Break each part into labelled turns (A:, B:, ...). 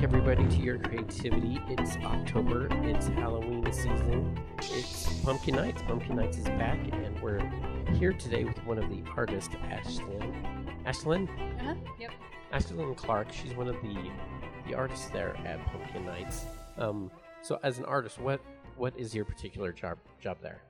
A: Back, everybody, to your creativity. It's October. It's Halloween season. It's Pumpkin Nights. Pumpkin Nights is back, and we're here today with one of the artists, Ashlen. Ashlen?
B: Uh-huh. Yep.
A: Ashlen Clark. She's one of the the artists there at Pumpkin Nights. Um, so, as an artist, what what is your particular job job there?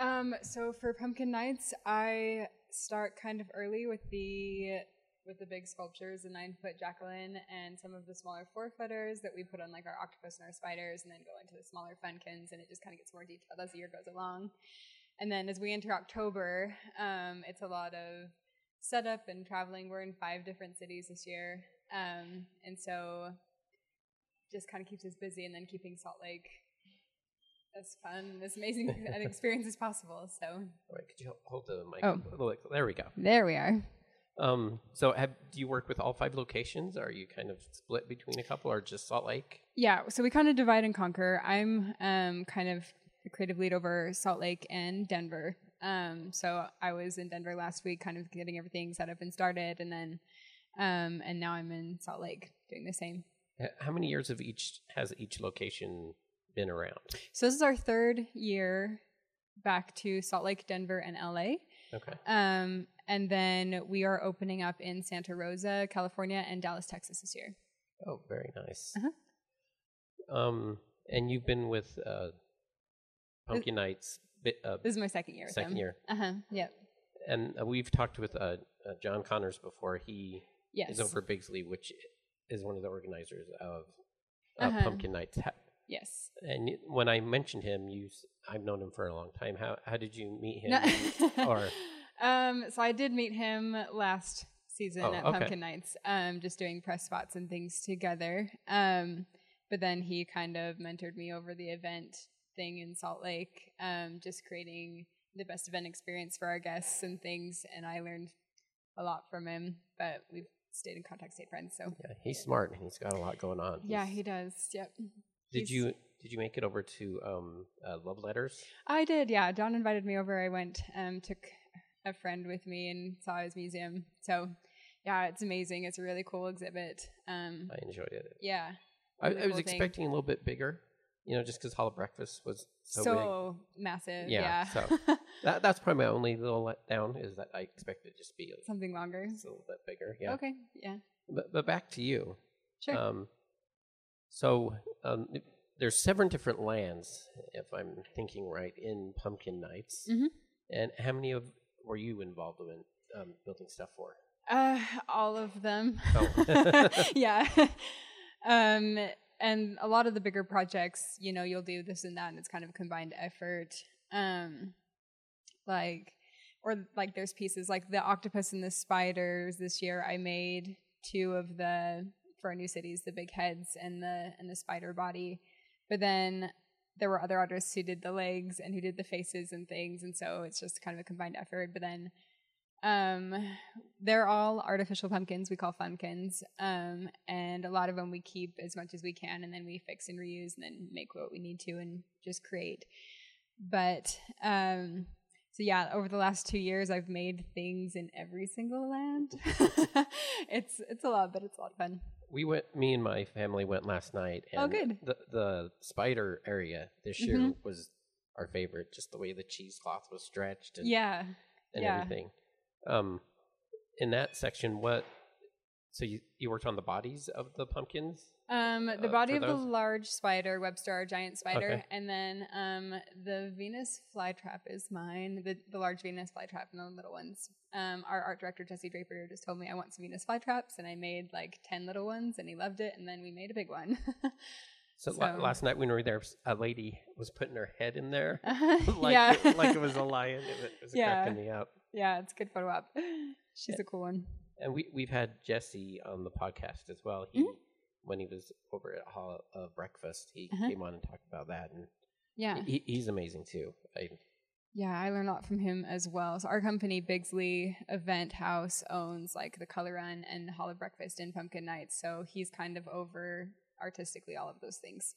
B: Um, so for Pumpkin Nights, I start kind of early with the with the big sculptures, the nine foot Jacqueline and some of the smaller four footers that we put on like our octopus and our spiders, and then go into the smaller funkins, and it just kind of gets more detailed as the year goes along. And then as we enter October, um, it's a lot of setup and traveling. We're in five different cities this year, um, and so just kind of keeps us busy, and then keeping Salt Lake as fun and as amazing an experience as possible. So
A: All right, could you hold the mic?
B: Oh.
A: a little- There we go.
B: there we are.
A: Um, so, have, do you work with all five locations? Are you kind of split between a couple, or just Salt Lake?
B: Yeah, so we kind of divide and conquer. I'm um, kind of the creative lead over Salt Lake and Denver. Um, so I was in Denver last week, kind of getting everything set up and started, and then um, and now I'm in Salt Lake doing the same.
A: How many years of each has each location been around?
B: So this is our third year back to Salt Lake, Denver, and LA.
A: Okay.
B: Um, and then we are opening up in Santa Rosa, California, and Dallas, Texas this year.
A: Oh, very nice.
B: Uh-huh.
A: Um, and you've been with uh, Pumpkin Nights, uh,
B: This is my second year
A: second year,
B: Uh huh. Yep.
A: and uh, we've talked with uh, uh, John Connors before. He
B: Yes.
A: is over at Bigsley, which is one of the organizers of uh,
B: Uh-huh.
A: Pumpkin Nights.
B: Yes.
A: And y- when I mentioned him, you, s- I've known him for a long time. How how did you meet him?
B: No-
A: or
B: um, so I did meet him last season
A: Oh,
B: at
A: okay.
B: Pumpkin Nights, um, just doing press spots and things together. Um, but then he kind of mentored me over the event thing in Salt Lake, um, just creating the best event experience for our guests and things. And I learned a lot from him, but we've stayed in contact, stayed friends. So
A: yeah, he's smart and he's got a lot going on.
B: yeah,
A: He's-
B: he does. Yep.
A: Did
B: He's-
A: you did you make it over to um, uh, Love Letters?
B: I did, yeah. John invited me over. I went, um, took a friend with me and saw his museum. So, yeah, it's amazing. It's a really cool exhibit. Um,
A: I enjoyed it.
B: yeah,
A: I,
B: really
A: I was
B: cool thing.
A: expecting a little bit bigger, you know, just because Hall of Breakfast was so,
B: so, massive.
A: Yeah,
B: Yeah,
A: big. That, that's probably my only little letdown is that I expected it just to be a,
B: something longer.
A: just a little bit bigger. Yeah.
B: Okay, yeah,
A: But, but back to you.
B: sure.
A: Um, so um, there's seven different lands, if I'm thinking right, in Pumpkin Nights.
B: Mhm.
A: And how many of were you involved in um, building stuff for?
B: uh, all of them.
A: Oh.
B: yeah. um, and a lot of the bigger projects, you know, you'll do this and that, and it's kind of a combined effort. Um, like, or like there's pieces like the octopus and the spiders. This year, I made two of the for our new cities, the big heads and the and the spider body. But then there were other artists who did the legs and who did the faces and things, and so it's just kind of a combined effort. But then um, they're all artificial pumpkins we call funkins, um, and a lot of them we keep as much as we can, and then we fix and reuse, and then make what we need to, and just create. But um, so yeah, over the last two years, I've made things in every single land. it's it's a lot, but it's a lot of fun.
A: We went. Me and my family went last night. And
B: Oh, good.
A: The the spider area this year
B: Mhm.
A: was our favorite. Just the way the cheesecloth was stretched and,
B: Yeah,
A: and
B: yeah.
A: everything. Um, in that section, what? So you you worked on the bodies of the pumpkins.
B: Um, the
A: Uh,
B: body of the large spider, Webster, our giant spider,
A: Okay.
B: and then um, the Venus flytrap is mine. The the large Venus flytrap and the little ones. Um, our art director Jesse Draper just told me I want some Venus flytraps, and I made like ten little ones, and he loved it. And then we made a big one.
A: So, la-
B: So-
A: last night when we were there, a lady was putting her head in there, like
B: yeah,
A: it, like it was a lion. It was
B: Yeah.
A: cracking me up.
B: yeah, it's a good photo op. She's a cool one.
A: And we we've had Jesse on the podcast as well. He
B: Mhm.
A: When he was over at Hall of Breakfast, he
B: Uh-huh.
A: came on and talked about that, and
B: Yeah,
A: he, he's amazing too. I,
B: Yeah, I learned a lot from him as well. So our company, Bigsley Event House, owns like the Color Run and Hall of Breakfast and Pumpkin Nights. So he's kind of over artistically all of those things.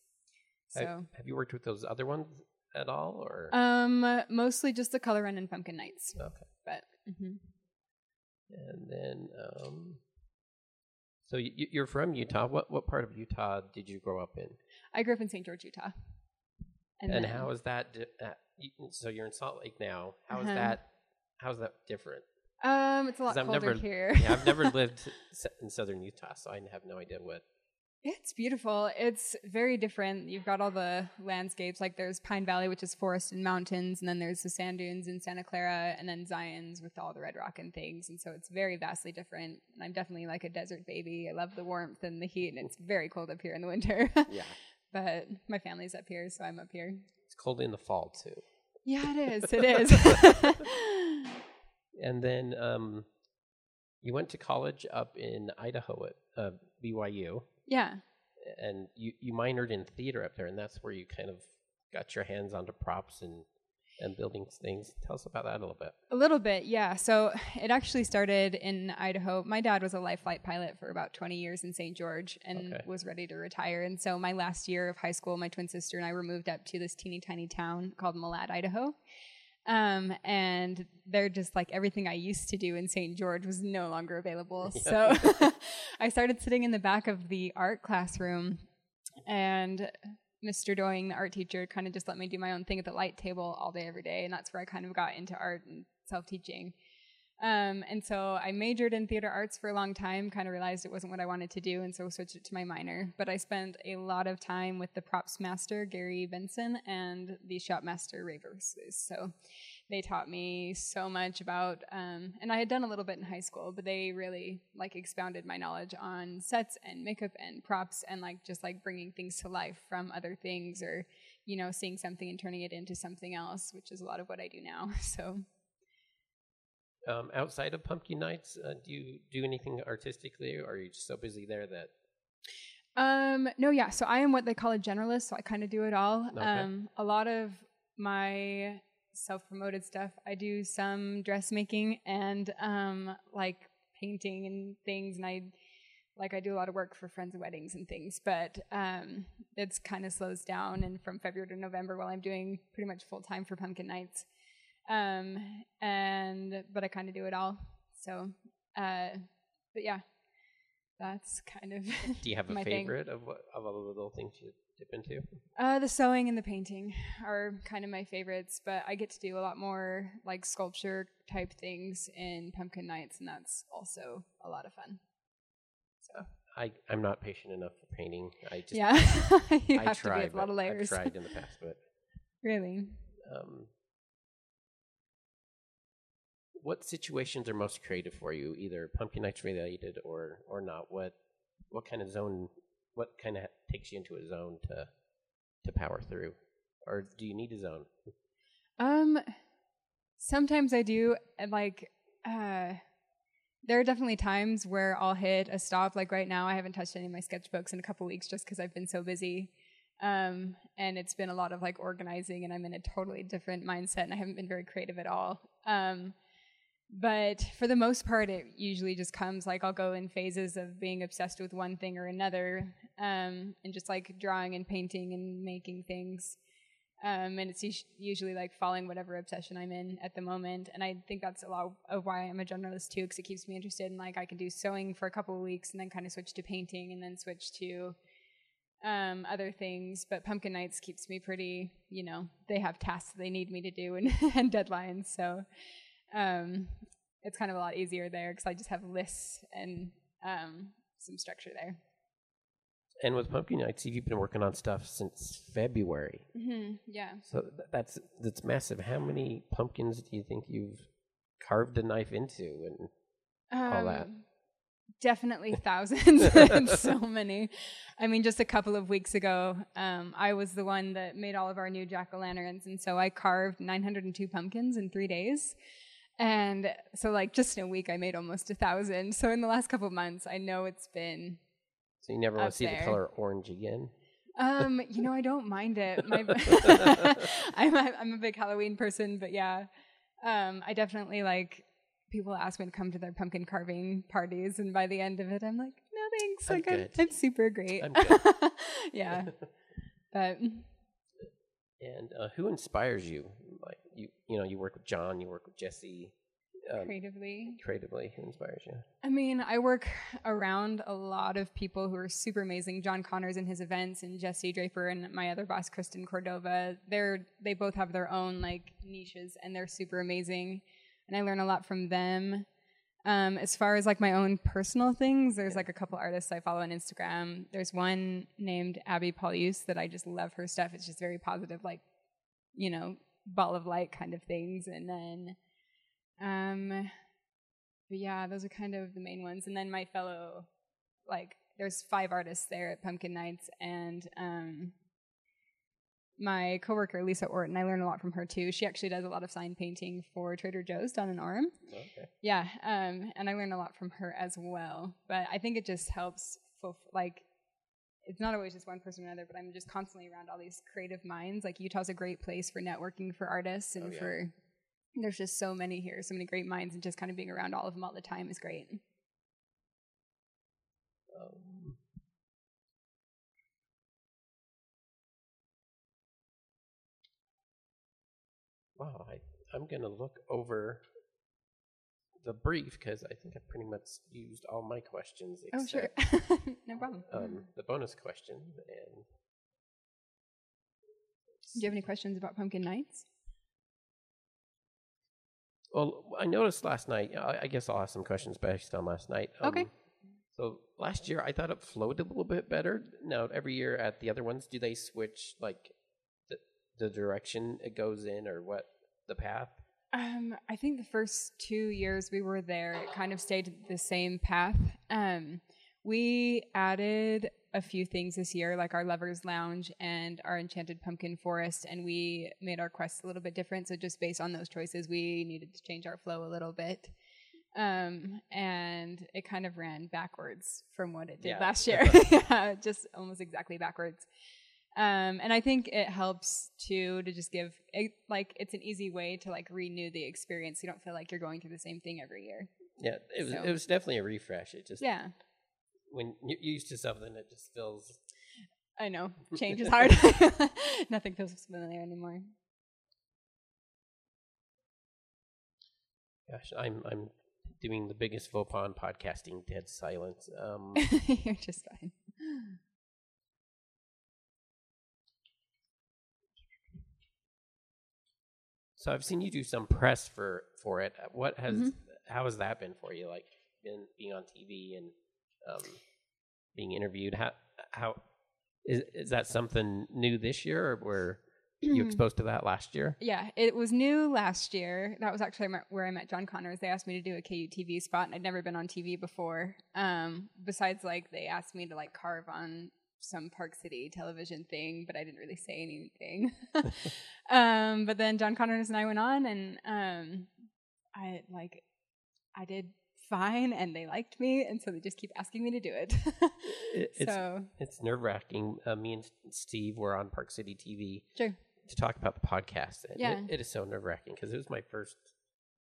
A: have,
B: So
A: have you worked with those other ones at all, or
B: um, mostly just the Color Run and Pumpkin Nights.
A: okay?
B: But mhm.
A: And then um, So you, you're from Utah. What what part of Utah did you grow up in?
B: I grew up in St. George, Utah.
A: And,
B: then-
A: how is that? di- uh, so you're in Salt Lake now. How is
B: Uh-huh.
A: that? How's that different?
B: Um, it's a lot colder
A: never-
B: here.
A: Yeah, I've never lived in southern Utah, so I have no idea what.
B: It's beautiful. It's very different. You've got all the landscapes, like there's Pine Valley, which is forest and mountains, and then there's the sand dunes in Santa Clara, and then Zion's with all the red rock and things. And so it's very vastly different. And I'm definitely like a desert baby. I love the warmth and the heat, and it's very cold up here in the winter.
A: Yeah,
B: but my family's up here, so I'm up here.
A: it's cold in the fall too.
B: Yeah, it is. It is.
A: And then um, you went to college up in Idaho at uh, BYU,
B: yeah.
A: and you you minored in theater up there, and that's where you kind of got your hands onto props and and building things. Tell us about that a little bit.
B: A little bit, yeah. So it actually started in Idaho. My dad was a life flight pilot for about 20 years in St. George and
A: Okay.
B: was ready to retire. And so my last year of high school, my twin sister and I were moved up to this teeny tiny town called Malad, Idaho. Um, and they're just like everything I used to do in St. George was no longer available. So I started sitting in the back of the art classroom and Mr. Doing, the art teacher, kind of just let me do my own thing at the light table all day, every day. And that's where I kind of got into art and self teaching. Um, and so I majored in theater arts for a long time, kind of realized it wasn't what I wanted to do, and so switched it to my minor. But I spent a lot of time with the props master, Gary Benson, and the shop master, Ray Versus. So they taught me so much about, um, and I had done a little bit in high school, but they really like expounded my knowledge on sets and makeup and props and like just like bringing things to life from other things or, you know, seeing something and turning it into something else, which is a lot of what I do now. So.
A: Um, outside of Pumpkin Nights, uh, do you do anything artistically, or are you just so busy there that
B: Um, no, yeah. So I am what they call a generalist, so I kind of do it all.
A: Okay.
B: Um, a lot of my self-promoted stuff, I do some dressmaking and um, like painting and things, and I like I do a lot of work for friends' weddings and things. But um, it's kind of slows down, and from February to November, while I'm doing pretty much full time for Pumpkin Nights, um, and but I kind of do it all. So, uh, but yeah. That's kind of
A: do you have a
B: my thing.
A: favorite of what of all the little things you dip into?
B: Uh, the sewing and the painting are kind of my favorites, but I get to do a lot more like sculpture type things in Pumpkin Nights, and that's also a lot of fun. So
A: I I'm not patient enough for painting. I just
B: yeah, you
A: I
B: have
A: try,
B: to be a lot of layers.
A: I've tried in the past, but
B: really?
A: um, what situations are most creative for you? Either Pumpkin Nights related or or not. What what kind of zone? What kind of takes you into a zone to to power through, or do you need a zone?
B: Um, sometimes I do, like, uh, there are definitely times where I'll hit a stop. Like right now, I haven't touched any of my sketchbooks in a couple weeks just because I've been so busy. Um, and it's been a lot of like organizing, and I'm in a totally different mindset, and I haven't been very creative at all. Um, but for the most part, it usually just comes like I'll go in phases of being obsessed with one thing or another, um, and just like drawing and painting and making things um, and it's us- usually like following whatever obsession I'm in at the moment. And I think that's a lot of why I'm a generalist too, because it keeps me interested. And like I can do sewing for a couple of weeks, and then kind of switch to painting, and then switch to um, other things. But Pumpkin Nights keeps me pretty. You know, they have tasks they need me to do and, and deadlines, so um, it's kind of a lot easier there because I just have lists and um, some structure there.
A: And with Pumpkin Nights, you've been working on stuff since February.
B: hmm Yeah.
A: So th- that's that's massive. How many pumpkins do you think you've carved a knife into? And all that.
B: Um, Definitely thousands. so many. I mean, just a couple of weeks ago, um, I was the one that made all of our new jack o' lanterns, and so I carved 902 pumpkins in three days. And so, like, just in a week, I made almost a thousand. So, in the last couple of months, I know it's been.
A: so you never want to see
B: there.
A: the color orange again.
B: Um, you know, I don't mind it. My, I'm a, I'm a big Halloween person, but yeah, um, I definitely like people ask me to come to their pumpkin carving parties, and by the end of it, I'm like, no thanks,
A: I'm
B: like I'm. I'm super great.
A: I'm good.
B: yeah, but
A: And uh, who inspires you? You, you know, you work with John, you work with Jesse. um,
B: creatively.
A: creatively who inspires you?
B: I mean, I work around a lot of people who are super amazing. John Connors and his events, and Jesse Draper and my other boss, Kristen Cordova. They're they both have their own like niches, and they're super amazing. And I learn a lot from them. Um, as far as like my own personal things, there's like a couple artists I follow on Instagram. There's one named Abby Paulius that I just love her stuff. It's just very positive, like you know, ball of light kind of things. And then, um, but yeah, those are kind of the main ones. And then my fellow, like, there's five artists there at Pumpkin Nights, and um, my coworker Lisa Orton. I learned a lot from her too. She actually does a lot of sign painting for Trader Joe's down in Orem.
A: Okay.
B: Yeah, um, and I learned a lot from her as well. But I think it just helps, fulf- like, it's not always just one person or another, but I'm just constantly around all these creative minds. Like Utah's a great place for networking for artists and
A: Oh, yeah.
B: for there's just so many here, so many great minds, and just kind of being around all of them all the time is great.
A: Um, wow, I, I'm going to look over the brief because I think I pretty much used all my questions
B: Oh, sure,
A: except
B: no problem.
A: um, the bonus question. And
B: Do you have any questions about Pumpkin Nights?
A: well, I noticed last night. I, I guess I'll ask some questions based on last night.
B: Okay.
A: Um, So last year I thought it flowed a little bit better. Now every year at the other ones, do they switch like the the direction it goes in or what the path?
B: Um, I think the first two years we were there, it kind of stayed the same path. Um, we added a few things this year, like our Lovers Lounge and our Enchanted Pumpkin Forest, and we made our quests a little bit different. So just based on those choices, we needed to change our flow a little bit. Um, and it kind of ran backwards from what it did
A: Yeah.
B: last year. yeah, just almost exactly backwards. Um, and I think it helps too to just give it, like it's an easy way to like renew the experience. You don't feel like you're going through the same thing every year.
A: Yeah, it was
B: So-
A: it was definitely a refresh. It just
B: Yeah,
A: when you're used to something, it just feels
B: I know change is hard. Nothing feels familiar anymore.
A: gosh. I'm I'm doing the biggest faux pas podcasting, dead silence. Um,
B: you're just fine.
A: So I've seen you do some press for for it. What has
B: Mhm.
A: how has that been for you? Like been being on TV and um, being interviewed. How how is is that something new this year, or were you exposed to that last year?
B: Yeah, it was new last year. That was actually where I met John Connors. They asked me to do a KUTV spot, and I'd never been on TV before. Um, besides, like they asked me to like carve on some Park City television thing, but I didn't really say anything. um, but then John Connors and I went on, and um, I like I did fine, and they liked me, and so they just keep asking me to do it.
A: It's
B: so
A: it's nerve wracking. Uh, me and Steve were on Park City TV
B: sure,
A: to talk about the podcast. and
B: Yeah.
A: it, it is so nerve wracking because it was my first,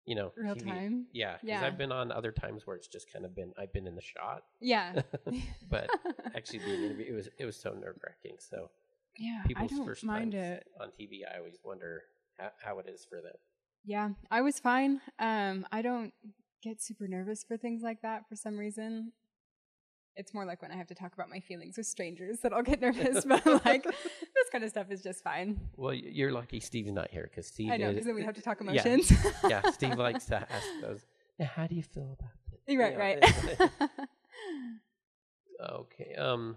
A: you know,
B: real
A: TV
B: time.
A: Yeah, because
B: Yeah.
A: I've been on other times where it's just kind of been I've been in the shot,
B: Yeah,
A: but actually being interviewed, it was it was so nerve wracking. So
B: yeah, I don't
A: first
B: mind
A: times
B: it.
A: on TV, I always wonder how, how it is for them.
B: Yeah, I was fine. Um, I don't get super nervous for things like that for some reason. It's more like when I have to talk about my feelings with strangers that I'll get nervous, but like this kind of stuff is just fine.
A: Well, you're lucky Steve's not here because Steve.
B: I know because then we have to talk
A: yeah.
B: emotions.
A: yeah, Steve likes to ask those. Now, how do you feel about this?
B: You're right,
A: You know,
B: right.
A: Okay. Um.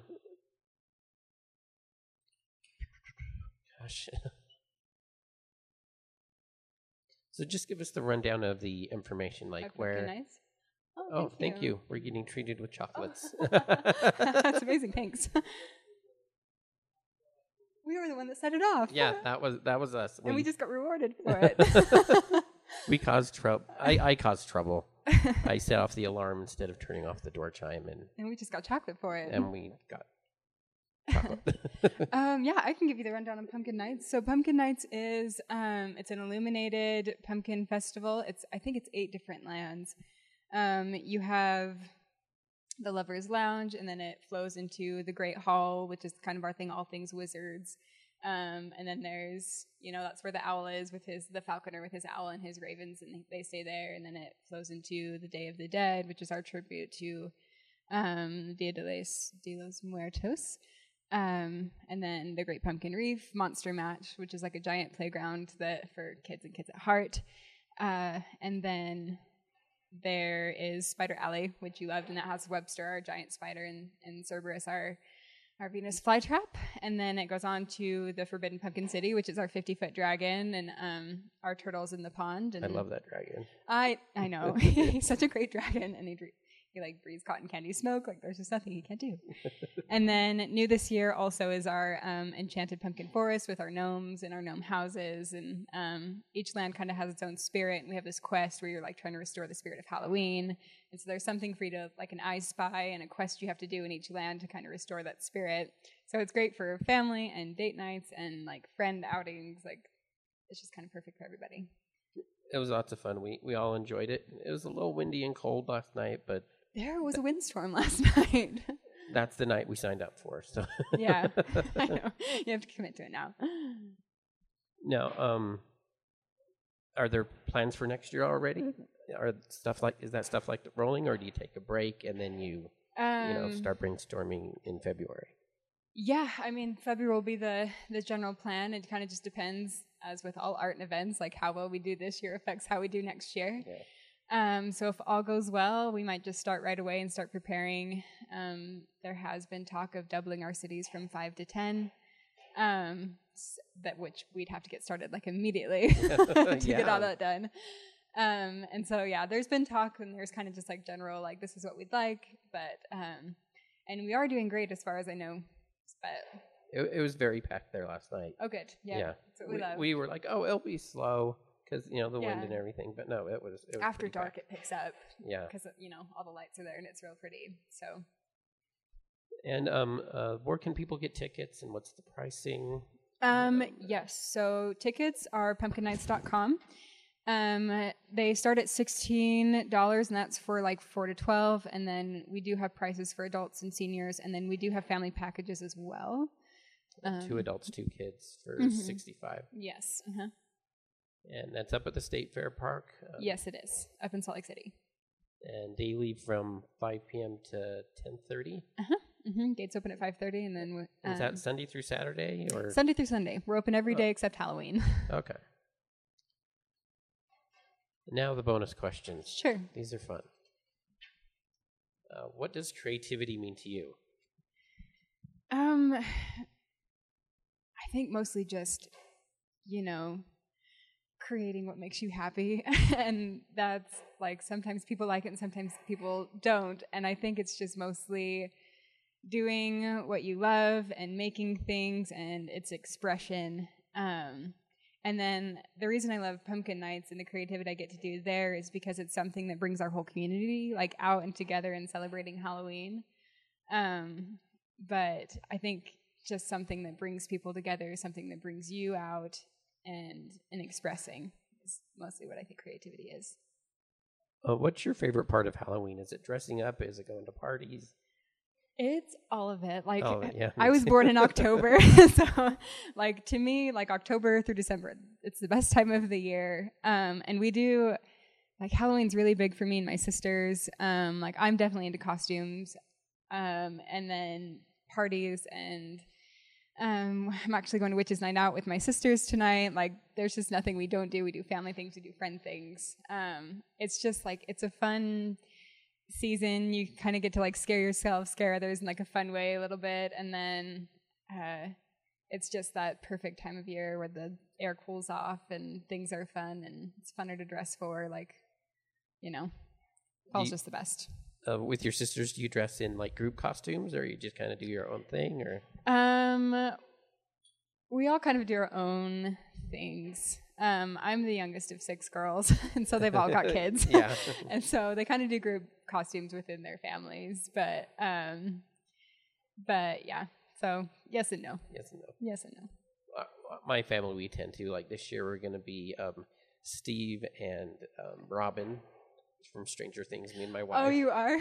A: Gosh. so just give us the rundown of the information, like
B: Okay,
A: where.
B: nice.
A: Oh, thank you. We're getting treated with chocolates.
B: That's amazing. Thanks. we were the one that set it off.
A: yeah, that was that was us.
B: and we
A: We,
B: just got rewarded for it.
A: we caused trouble. I, I caused trouble. I set off the alarm instead of turning off the door chime, and
B: and we just got chocolate for it.
A: and we got chocolate.
B: Um, yeah, I can give you the rundown on Pumpkin Nights. So Pumpkin Nights is um, it's an illuminated pumpkin festival. It's I think it's eight different lands. Um, you have the Lovers Lounge, and then it flows into the Great Hall, which is kind of our thing, all things wizards. Um, and then there's, you know, that's where the owl is with his, the falconer with his owl and his ravens, and they stay there. And then it flows into the Day of the Dead, which is our tribute to um, Dia de los, de los Muertos. Um, and then the Great Pumpkin Reef Monster Match, which is like a giant playground that for kids and kids at heart. Uh, and then there is Spider Alley, which you loved, and that has Webster, our giant spider, and, and Cerberus, our our Venus flytrap, and then it goes on to the Forbidden Pumpkin City, which is our 50 foot dragon, and um, our turtles in the pond. And
A: I love that dragon.
B: I I know he's such a great dragon, and he he like breathes cotton candy smoke. Like there's just nothing he can't do. and then new this year also is our um, enchanted pumpkin forest with our gnomes and our gnome houses, and um, each land kind of has its own spirit. And we have this quest where you're like trying to restore the spirit of Halloween. And so there's something for you to like an I Spy and a quest you have to do in each land to kind of restore that spirit. So it's great for family and date nights and like friend outings. Like it's just kind of perfect for everybody.
A: It was lots of fun. We we all enjoyed it. It was a little windy and cold last night, but
B: there was a windstorm last night.
A: that's the night we signed up for. So
B: yeah, I know. You have to commit to it now.
A: Now, um, are there plans for next year already? Are stuff like is that stuff like rolling, or do you take a break and then you
B: Um,
A: you know start brainstorming in February?
B: Yeah, I mean February will be the the general plan. It kind of just depends, as with all art and events, like how well we do this year affects how we do next year.
A: Yeah.
B: Um, so if all goes well, we might just start right away and start preparing. Um, there has been talk of doubling our cities from five to ten. Um, that which we'd have to get started like immediately to get all that done. Um, and so yeah, there's been talk and there's kind of just like general like this is what we'd like, but um, and we are doing great as far as I know. But
A: It, it was very packed there last night.
B: oh, good, yeah,
A: Yeah.
B: that's what we,
A: We,
B: love.
A: we were like, oh, it'll be slow because you know the wind and everything. But no, it was, it was
B: After dark,
A: packed.
B: it picks up
A: Yeah,
B: because you know all the lights are there and it's real pretty. So
A: and um, uh, where can people get tickets and what's the pricing?
B: Um, yes. So tickets are pumpkinnights.com. Um, they start at $16 and that's for like 4 to 12 and then we do have prices for adults and seniors and then we do have family packages as well.
A: two
B: Um,
A: adults, two kids for
B: mhm.
A: sixty-five,
B: Yes. Uh-huh.
A: And that's up at the State Fairpark. Uh,
B: Yes, it is. Up in Salt Lake City.
A: and they leave from five p.m. to ten thirty.
B: hmm Gates open at 5:30 and then we-
A: Is
B: um,
A: that Sunday through Saturday or
B: Sunday through Sunday. We're open every
A: Oh.
B: day except Halloween.
A: okay? Now the bonus questions.
B: sure.
A: These are fun. Uh, what does creativity mean to you?
B: Um, I think mostly just, you know, creating what makes you happy. and that's like sometimes people like it and sometimes people don't. And I think it's just mostly doing what you love and making things and its expression. Um, and then the reason I love Pumpkin Nights and the creativity I get to do there is because it's something that brings our whole community like out and together and celebrating Halloween. Um, but I think just something that brings people together, something that brings you out and and expressing is mostly what I think creativity is.
A: Uh, what's your favorite part of Halloween? Is it dressing up? Is it going to parties?
B: It's all of it. Like
A: of it, yeah.
B: I was born in October, so like to me, like October through December, it's the best time of the year. Um, and we do like Halloween's really big for me and my sisters. Um, like I'm definitely into costumes, um, and then parties and. Um, I'm actually going to Witches Night Out with my sisters tonight. Like, there's just nothing we don't do. We do family things, we do friend things. Um, it's just like it's a fun season. You kind of get to like scare yourself, scare others in like a fun way a little bit, and then uh, it's just that perfect time of year where the air cools off and things are fun and it's funner to dress for. Like, you know, fall's
A: you-
B: just the best.
A: Uh, with your sisters, do you dress in like group costumes, or you just kind of do your own thing? Or
B: Um, we all kind of do our own things. Um, I'm the youngest of six girls, and so they've all got kids.
A: Yeah.
B: and so they kind of do group costumes within their families, but um, but yeah. So yes and no.
A: yes and no.
B: Yes and no.
A: Uh, my family, we tend to like this year. We're going to be um, Steve and um, Robin from Stranger Things. Me and my wife.
B: Oh, you are.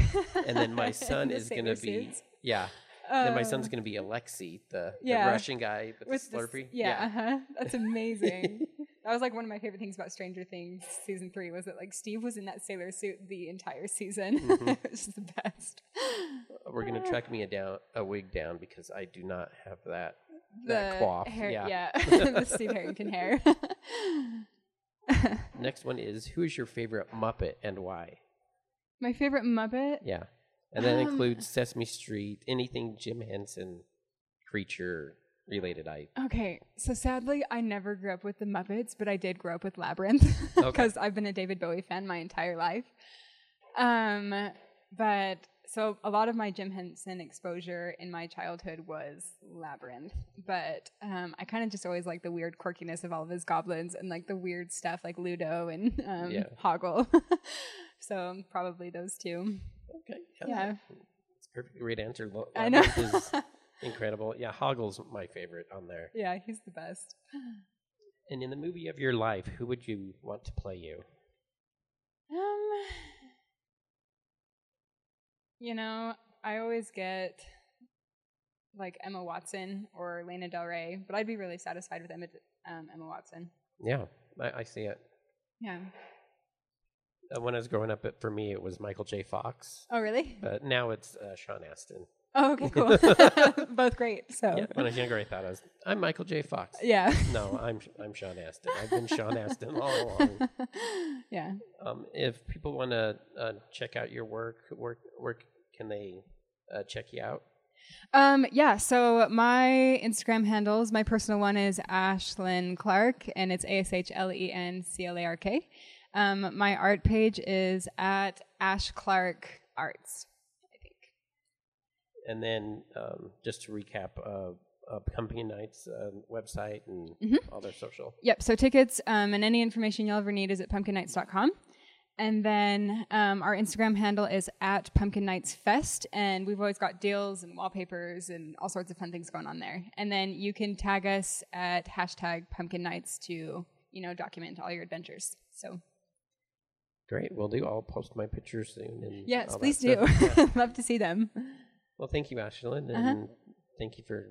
A: and then my son
B: The
A: is going to be yeah. then my son's
B: Um,
A: going to be Alexei, the,
B: yeah.
A: the Russian guy with,
B: with
A: the Slurpee.
B: yeah, Uh-huh. That's amazing. that was like one of my favorite things about Stranger Things season three was that like Steve was in that sailor suit the entire season.
A: Mhm.
B: it was the best.
A: We're going to
B: Uh,
A: track me a down a wig down because I do not have that.
B: The
A: That coif,
B: hair,
A: yeah.
B: the Steve Harrington hair.
A: Next one is who is your favorite Muppet and why?
B: my favorite Muppet.
A: Yeah. And that
B: Um,
A: includes Sesame Street, anything Jim Henson creature related. I
B: Okay, so sadly, I never grew up with the Muppets, but I did grow up with Labyrinth
A: Okay.
B: because I've been a David Bowie fan my entire life. Um, but so a lot of my Jim Henson exposure in my childhood was Labyrinth, but um, I kind of just always like the weird quirkiness of all of his goblins and like the weird stuff like Ludo and um,
A: Yeah.
B: Hoggle. so probably those two.
A: okay.
B: Yeah.
A: It's a perfect great answer. Lo-
B: I know.
A: Labyrinth is incredible. Yeah, Hoggle's my favorite on there.
B: yeah, he's the best.
A: And in the movie of your life, who would you want to play you?
B: Um, you know, I always get like Emma Watson or Lana Del Rey, but I'd be really satisfied with Emma, um, Emma Watson.
A: Yeah, I, I see it.
B: Yeah.
A: Uh, when I was growing up, it, for me, it was Michael J. Fox,
B: Oh, really?
A: but now it's uh, Sean Astin.
B: Oh, okay, cool. Both great. So.
A: Yeah, when I was younger, I thought I was I'm Michael J. Fox.
B: Yeah.
A: No, I'm I'm Sean Astin. I've been Sean Astin all along.
B: yeah.
A: Um, if people want to uh, check out your work, work, where can they uh, check you out?
B: Um, yeah, so my Instagram handles, my personal one is Ashlen Clark, and it's A S H L E N C L A R K. Um, my art page is at Ash Clark Arts, I think.
A: And then um, just to recap, uh, Pumpkin Nights uh, website and
B: Mhm.
A: all their social.
B: Yep, so tickets um, and any information you'll ever need is at pumpkinnights.com. And then um, our Instagram handle is at Pumpkin Nights Fest, and we've always got deals and wallpapers and all sorts of fun things going on there. And then you can tag us at hashtag Pumpkin Nights to you know document all your adventures. So
A: Great, we'll do. I'll post my pictures soon. And
B: yes, please do.
A: Yeah.
B: Love to see them.
A: Well, thank you, Ashlen, and
B: Uh-huh.
A: thank you for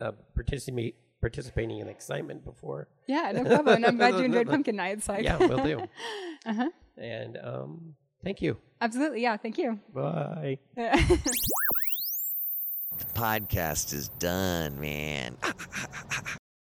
A: uh, participate participating in excitement before.
B: Yeah, no problem. I'm glad you enjoyed Pumpkin Nights. Like,
A: Yeah, will do.
B: uh huh.
A: And um, thank you.
B: Absolutely. Yeah. Thank you.
A: Bye.
C: The podcast is done, man.